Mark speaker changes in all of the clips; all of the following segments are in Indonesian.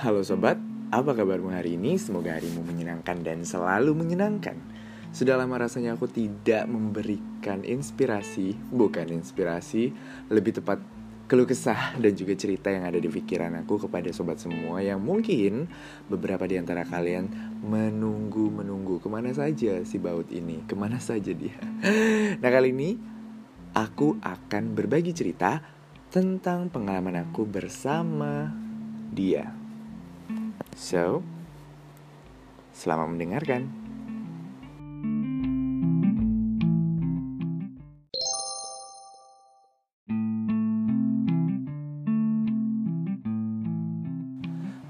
Speaker 1: Halo sobat, apa kabarmu hari ini? Semoga harimu menyenangkan dan selalu menyenangkan. Sudah lama rasanya aku tidak memberikan inspirasi, bukan inspirasi, lebih tepat keluh kesah dan juga cerita yang ada di pikiran aku kepada sobat semua yang mungkin beberapa di antara kalian menunggu-menunggu ke mana saja si baut ini, ke mana saja dia. Nah kali ini aku akan berbagi cerita tentang pengalaman aku bersama dia. So, selamat mendengarkan.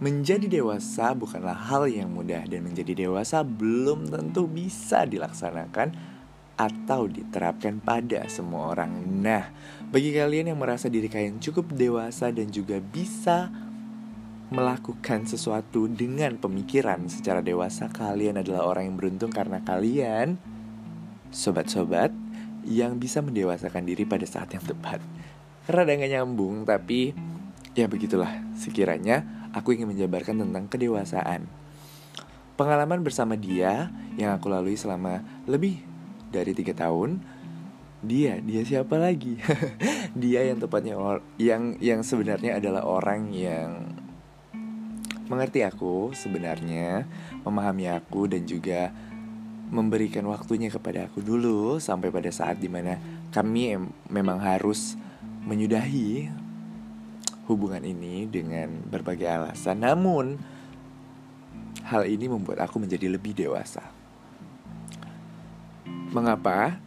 Speaker 1: Menjadi dewasa bukanlah hal yang mudah dan menjadi dewasa belum tentu bisa dilaksanakan atau diterapkan pada semua orang. Nah, bagi kalian yang merasa diri kalian cukup dewasa dan juga bisa melakukan sesuatu dengan pemikiran secara dewasa, kalian adalah orang yang beruntung karena kalian sobat-sobat yang bisa mendewasakan diri pada saat yang tepat. Rada gak nyambung, tapi ya begitulah sekiranya aku ingin menjabarkan tentang kedewasaan. Pengalaman bersama dia yang aku lalui selama lebih dari tiga tahun, dia dia siapa lagi? dia yang tepatnya yang yang sebenarnya adalah orang yang mengerti aku sebenarnya, memahami aku dan juga memberikan waktunya kepada aku dulu sampai pada saat di mana kami memang harus menyudahi hubungan ini dengan berbagai alasan. Namun, hal ini membuat aku menjadi lebih dewasa. Mengapa?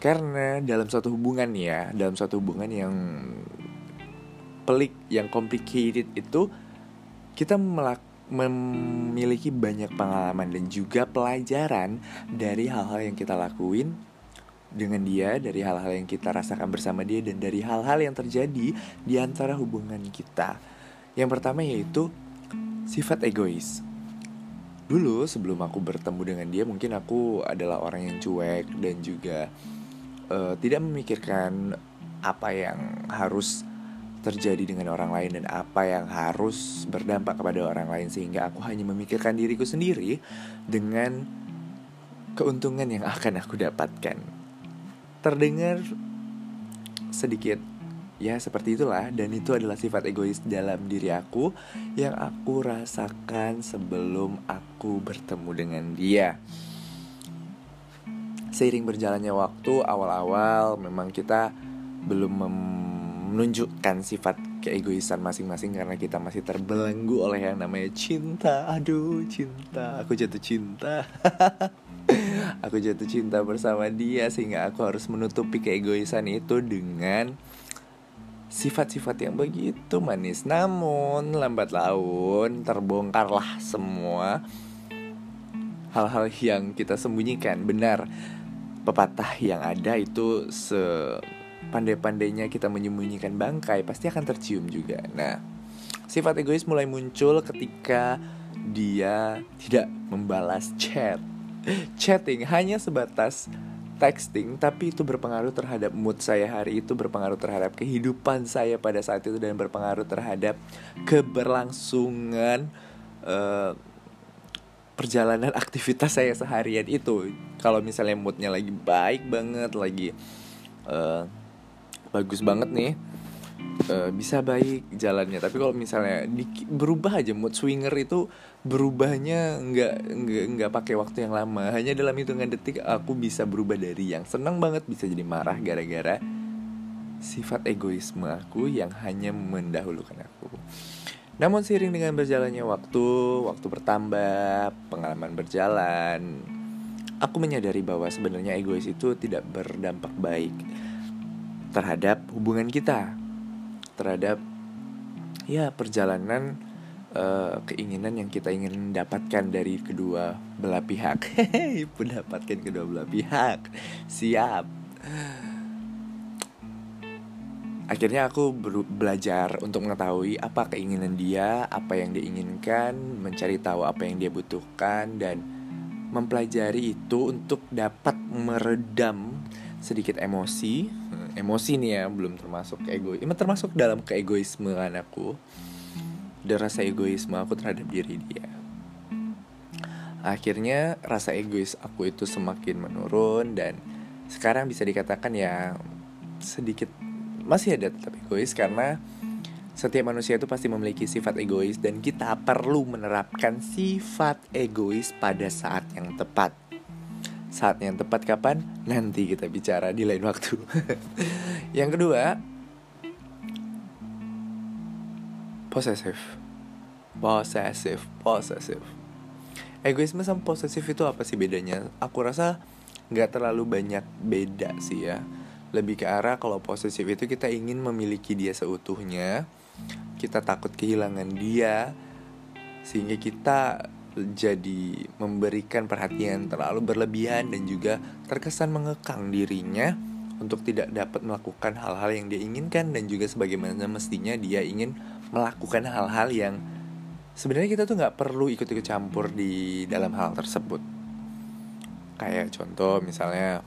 Speaker 1: Karena dalam suatu hubungan ya, dalam suatu hubungan yang pelik, yang complicated itu kita melak memiliki banyak pengalaman dan juga pelajaran dari hal-hal yang kita lakuin dengan dia, dari hal-hal yang kita rasakan bersama dia dan dari hal-hal yang terjadi di antara hubungan kita. Yang pertama yaitu sifat egois. Dulu sebelum aku bertemu dengan dia mungkin aku adalah orang yang cuek dan juga uh, tidak memikirkan apa yang harus terjadi dengan orang lain dan apa yang harus berdampak kepada orang lain sehingga aku hanya memikirkan diriku sendiri dengan keuntungan yang akan aku dapatkan. Terdengar sedikit ya seperti itulah dan itu adalah sifat egois dalam diri aku yang aku rasakan sebelum aku bertemu dengan dia. Seiring berjalannya waktu awal-awal memang kita belum menunjukkan sifat keegoisan masing-masing karena kita masih terbelenggu oleh yang namanya cinta aduh cinta aku jatuh cinta aku jatuh cinta bersama dia sehingga aku harus menutupi keegoisan itu dengan sifat-sifat yang begitu manis. Namun lambat laun terbongkarlah semua hal-hal yang kita sembunyikan. Benar, pepatah yang ada itu sepandai-pandainya kita menyembunyikan bangkai pasti akan tercium juga. Nah, sifat egois mulai muncul ketika dia tidak membalas chat chatting hanya sebatas texting tapi itu berpengaruh terhadap mood saya hari itu berpengaruh terhadap kehidupan saya pada saat itu dan berpengaruh terhadap keberlangsungan uh, perjalanan aktivitas saya seharian itu kalau misalnya moodnya lagi baik banget lagi uh, bagus banget nih. Uh, bisa baik jalannya. Tapi kalau misalnya di, berubah aja mood swinger itu berubahnya nggak nggak nggak pakai waktu yang lama. Hanya dalam hitungan detik aku bisa berubah dari yang senang banget bisa jadi marah gara-gara sifat egoisme aku yang hanya mendahulukan aku. Namun seiring dengan berjalannya waktu waktu bertambah pengalaman berjalan aku menyadari bahwa sebenarnya egois itu tidak berdampak baik terhadap hubungan kita terhadap ya perjalanan uh, keinginan yang kita ingin dapatkan dari kedua belah pihak. mendapatkan kedua belah pihak. Siap. Akhirnya aku belajar untuk mengetahui apa keinginan dia, apa yang dia inginkan, mencari tahu apa yang dia butuhkan dan mempelajari itu untuk dapat meredam sedikit emosi emosi nih ya belum termasuk ego ini termasuk dalam keegoismean aku dan rasa egoisme aku terhadap diri dia. Akhirnya rasa egois aku itu semakin menurun dan sekarang bisa dikatakan ya sedikit masih ada tetap egois karena setiap manusia itu pasti memiliki sifat egois dan kita perlu menerapkan sifat egois pada saat yang tepat. Saat yang tepat kapan? Nanti kita bicara di lain waktu. yang kedua, posesif. Posesif, posesif. Egoisme sama posesif itu apa sih bedanya? Aku rasa nggak terlalu banyak beda sih ya. Lebih ke arah kalau posesif itu kita ingin memiliki dia seutuhnya, kita takut kehilangan dia, sehingga kita jadi memberikan perhatian terlalu berlebihan dan juga terkesan mengekang dirinya untuk tidak dapat melakukan hal-hal yang dia inginkan dan juga sebagaimana mestinya dia ingin melakukan hal-hal yang sebenarnya kita tuh nggak perlu ikut-ikut campur di dalam hal tersebut. Kayak contoh misalnya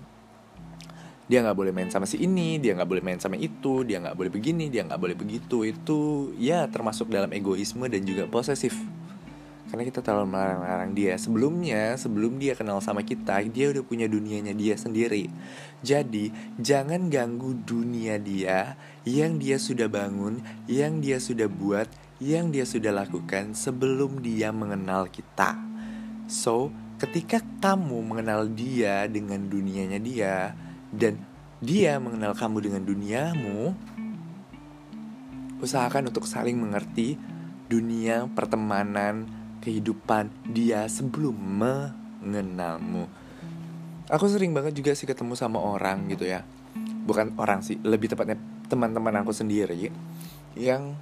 Speaker 1: dia nggak boleh main sama si ini dia nggak boleh main sama itu dia nggak boleh begini dia nggak boleh begitu. Itu ya termasuk dalam egoisme dan juga posesif karena kita terlalu melarang-larang dia. Sebelumnya sebelum dia kenal sama kita dia udah punya dunianya dia sendiri. Jadi jangan ganggu dunia dia. Yang dia sudah bangun yang dia sudah buat yang dia sudah lakukan sebelum dia mengenal kita. So, ketika kamu mengenal dia dengan dunianya dia dan dia mengenal kamu dengan duniamu, usahakan untuk saling mengerti dunia pertemanan, kehidupan dia sebelum mengenalmu. Aku sering banget juga sih ketemu sama orang gitu ya. Bukan orang sih, lebih tepatnya teman-teman aku sendiri yang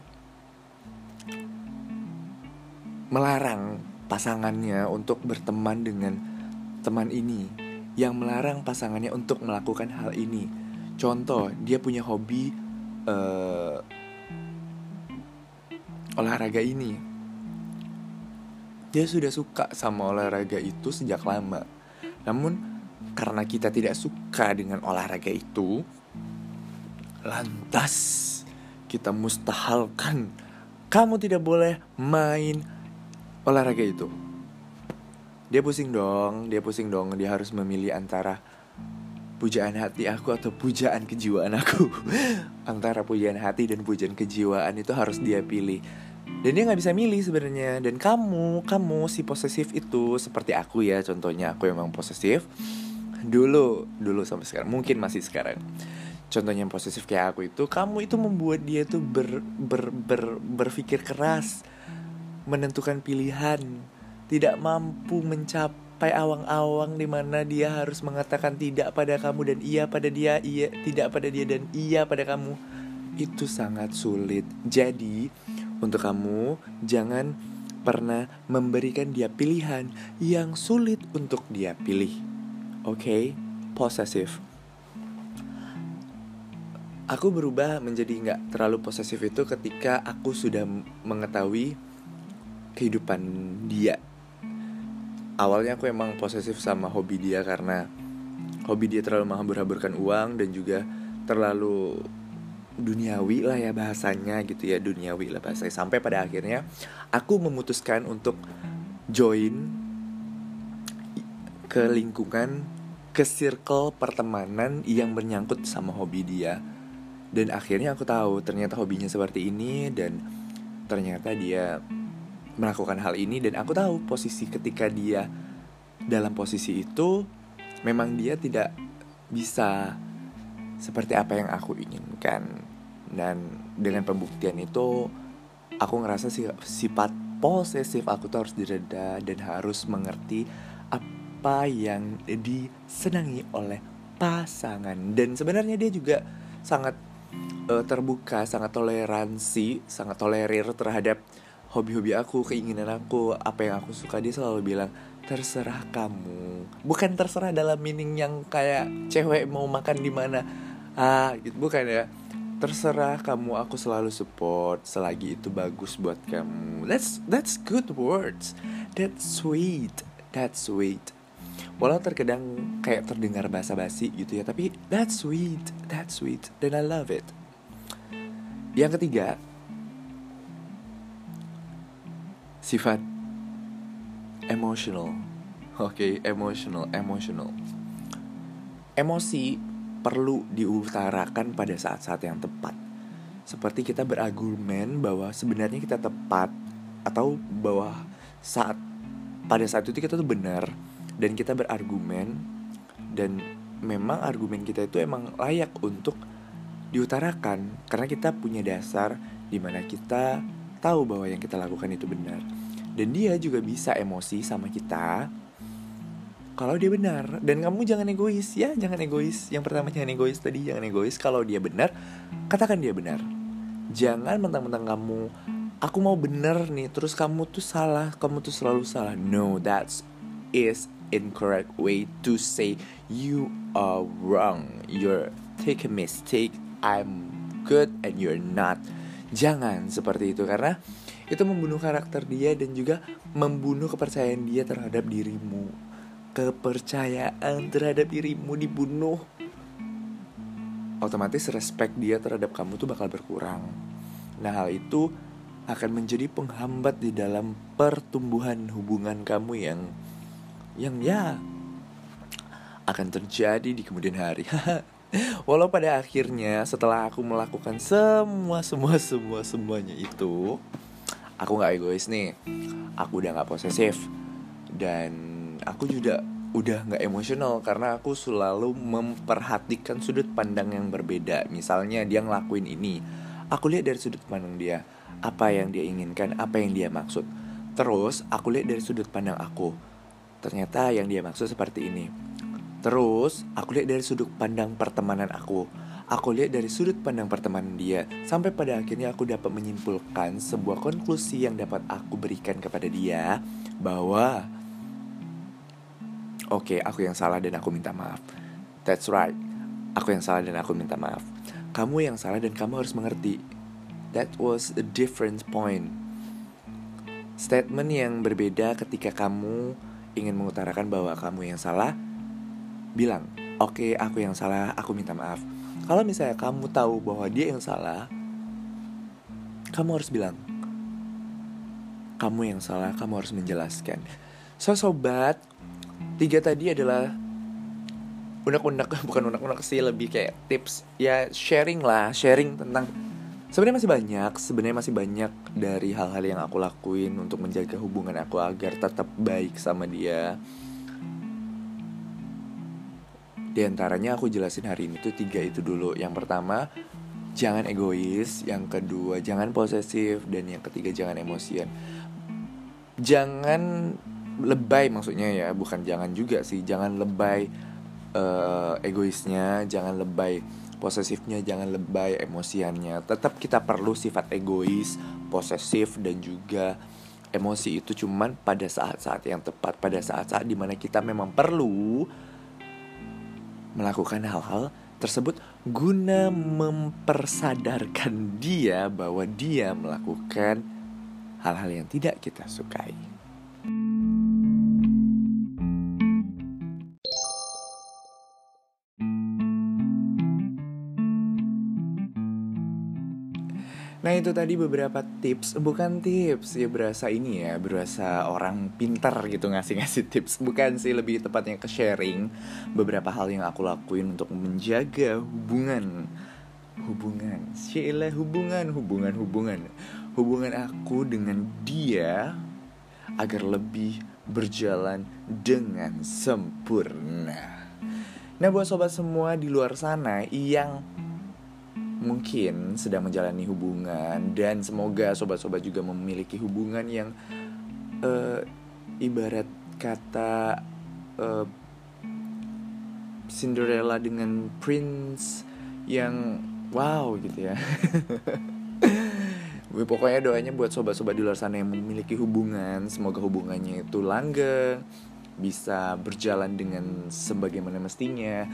Speaker 1: melarang pasangannya untuk berteman dengan teman ini, yang melarang pasangannya untuk melakukan hal ini. Contoh, dia punya hobi uh, olahraga ini. Dia sudah suka sama olahraga itu sejak lama. Namun karena kita tidak suka dengan olahraga itu, lantas kita mustahalkan. Kamu tidak boleh main olahraga itu. Dia pusing dong dia pusing dong. Dia harus memilih antara pujaan hati aku atau pujaan kejiwaan aku. Antara pujaan hati dan pujaan kejiwaan itu harus dia pilih dan dia nggak bisa milih sebenarnya dan kamu kamu si posesif itu seperti aku ya contohnya aku emang posesif dulu dulu sampai sekarang mungkin masih sekarang contohnya yang posesif kayak aku itu kamu itu membuat dia tuh ber, ber, ber, berpikir keras menentukan pilihan, tidak mampu mencapai awang-awang di mana dia harus mengatakan tidak pada kamu dan iya pada dia, iya tidak pada dia dan iya pada kamu. Itu sangat sulit. Jadi, untuk kamu jangan pernah memberikan dia pilihan yang sulit untuk dia pilih. Oke, okay? posesif. Aku berubah menjadi nggak terlalu posesif itu ketika aku sudah mengetahui kehidupan dia awalnya aku emang posesif sama hobi dia karena hobi dia terlalu menghambur-hamburkan uang dan juga terlalu duniawi lah ya bahasanya gitu ya duniawi lah bahasanya. Sampai pada akhirnya aku memutuskan untuk join ke lingkungan ke circle pertemanan yang menyangkut sama hobi dia. Dan akhirnya aku tahu ternyata hobinya seperti ini dan ternyata dia melakukan hal ini. Dan aku tahu posisi ketika dia dalam posisi itu memang dia tidak bisa seperti apa yang aku inginkan dan dengan pembuktian itu aku ngerasa sih sifat posesif aku tuh harus direda dan harus mengerti apa yang disenangi oleh pasangan dan sebenarnya dia juga sangat uh, terbuka sangat toleransi sangat tolerir terhadap hobi-hobi aku, keinginan aku, apa yang aku suka dia selalu bilang terserah kamu. Bukan terserah dalam meaning yang kayak cewek mau makan di mana. Ah, gitu bukan ya. Terserah kamu, aku selalu support selagi itu bagus buat kamu. That's that's good words. That's sweet. That's sweet. Walau terkadang kayak terdengar basa-basi gitu ya, tapi that's sweet. That's sweet. Dan I love it. Yang ketiga, sifat emotional. Oke, okay, emotional, emotional. Emosi perlu diutarakan pada saat-saat yang tepat. Seperti kita berargumen bahwa sebenarnya kita tepat atau bahwa saat pada saat itu kita tuh benar dan kita berargumen dan memang argumen kita itu emang layak untuk diutarakan karena kita punya dasar di mana kita tahu bahwa yang kita lakukan itu benar dan dia juga bisa emosi sama kita kalau dia benar dan kamu jangan egois ya jangan egois. Yang pertama jangan egois tadi jangan egois. Kalau dia benar katakan dia benar. Jangan mentang-mentang kamu aku mau benar nih terus kamu tuh salah kamu tuh selalu salah. No that's is incorrect way to say you are wrong. You're take a mistake I'm good and you're not. Jangan seperti itu karena itu membunuh karakter dia dan juga membunuh kepercayaan dia terhadap dirimu kepercayaan terhadap dirimu dibunuh. Otomatis respect dia terhadap kamu tuh bakal berkurang. Nah hal itu akan menjadi penghambat di dalam pertumbuhan hubungan kamu yang yang ya akan terjadi di kemudian hari. Walau pada akhirnya setelah aku melakukan semua semua semua semuanya itu Aku gak egois nih. Aku udah gak posesif. Dan aku juga udah nggak emosional karena aku selalu memperhatikan sudut pandang yang berbeda. Misalnya dia ngelakuin ini, aku lihat dari sudut pandang dia, apa yang dia inginkan, apa yang dia maksud. Terus aku lihat dari sudut pandang aku. Ternyata yang dia maksud seperti ini. Terus aku lihat dari sudut pandang pertemanan aku. Aku lihat dari sudut pandang pertemanan dia Sampai pada akhirnya aku dapat menyimpulkan sebuah konklusi yang dapat aku berikan kepada dia Bahwa Oke, okay, aku yang salah dan aku minta maaf. That's right. Aku yang salah dan aku minta maaf. Kamu yang salah dan kamu harus mengerti. That was a different point. Statement yang berbeda ketika kamu ingin mengutarakan bahwa kamu yang salah, bilang, "Oke, okay, aku yang salah, aku minta maaf." Kalau misalnya kamu tahu bahwa dia yang salah, kamu harus bilang, "Kamu yang salah, kamu harus menjelaskan." So sobat, tiga tadi adalah unek-unek bukan unek-unek sih lebih kayak tips. Ya sharing lah sharing tentang sebenarnya masih banyak sebenarnya masih banyak dari hal-hal yang aku lakuin untuk menjaga hubungan aku agar tetap baik sama dia. Di antaranya aku jelasin hari ini tuh tiga itu dulu. Yang pertama jangan egois. Yang kedua jangan posesif. Dan yang ketiga jangan emosian. Jangan lebay maksudnya ya bukan jangan juga sih jangan lebay uh, egoisnya jangan lebay posesifnya jangan lebay emosiannya tetap kita perlu sifat egois posesif dan juga emosi itu cuman pada saat-saat yang tepat pada saat-saat di mana kita memang perlu melakukan hal-hal tersebut guna mempersadarkan dia bahwa dia melakukan hal-hal yang tidak kita sukai. Nah itu tadi beberapa tips Bukan tips ya berasa ini ya Berasa orang pintar gitu ngasih-ngasih tips. Bukan sih lebih tepatnya ke sharing Beberapa hal yang aku lakuin untuk menjaga hubungan. Hubungan Sheila hubungan Hubungan hubungan. Hubungan aku dengan dia Agar lebih berjalan dengan sempurna. Nah buat sobat semua di luar sana yang mungkin sedang menjalani hubungan dan semoga sobat-sobat juga memiliki hubungan yang uh, ibarat kata uh, Cinderella dengan Prince yang wow gitu ya. Pokoknya doanya buat sobat-sobat di luar sana yang memiliki hubungan, semoga hubungannya itu langgeng, bisa berjalan dengan sebagaimana mestinya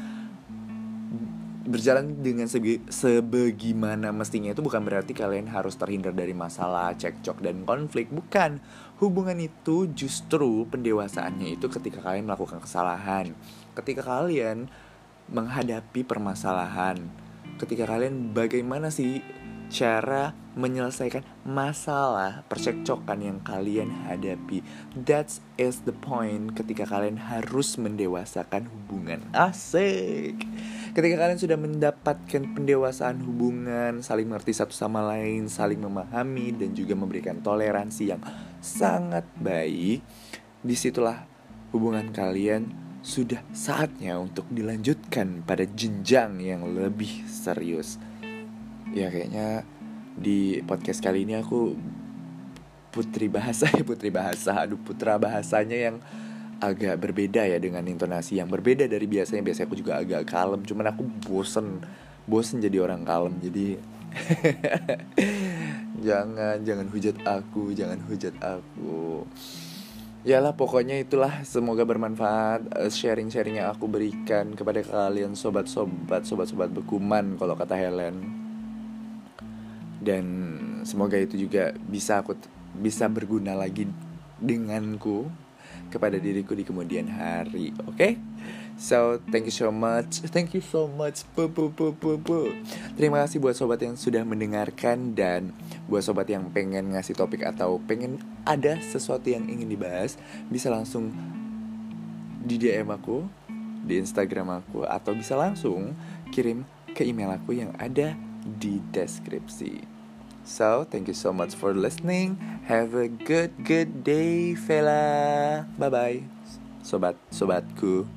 Speaker 1: berjalan dengan sebe sebagaimana mestinya itu bukan berarti kalian harus terhindar dari masalah, cekcok dan konflik. Bukan. Hubungan itu justru pendewasaannya itu ketika kalian melakukan kesalahan. Ketika kalian menghadapi permasalahan. Ketika kalian bagaimana sih cara menyelesaikan masalah percekcokan yang kalian hadapi. That is the point ketika kalian harus mendewasakan hubungan. Asik. Ketika kalian sudah mendapatkan pendewasaan hubungan, saling mengerti satu sama lain, saling memahami dan juga memberikan toleransi yang sangat baik, di situlah hubungan kalian sudah saatnya untuk dilanjutkan pada jenjang yang lebih serius. Ya kayaknya di podcast kali ini aku putri bahasa ya putri bahasa. Aduh putra bahasanya yang agak berbeda ya dengan intonasi yang berbeda dari biasanya. Biasanya aku juga agak kalem cuman aku bosen bosen jadi orang kalem jadi jangan jangan hujat aku jangan hujat aku. Ya lah pokoknya itulah. Semoga bermanfaat eh, sharing-sharing yang aku berikan kepada kalian sobat-sobat sobat-sobat bekuman kalau kata Helen. Dan semoga itu juga bisa aku bisa berguna lagi denganku kepada diriku di kemudian hari oke okay? so thank you so much thank you so much pu, pu, pu, pu, pu. terima kasih buat sobat yang sudah mendengarkan dan buat sobat yang pengen ngasih topik atau pengen ada sesuatu yang ingin dibahas bisa langsung di DM aku di Instagram aku atau bisa langsung kirim ke email aku yang ada di deskripsi. So, thank you so much for listening. Have a good, good day, fella. Bye bye, sobat, sobatku.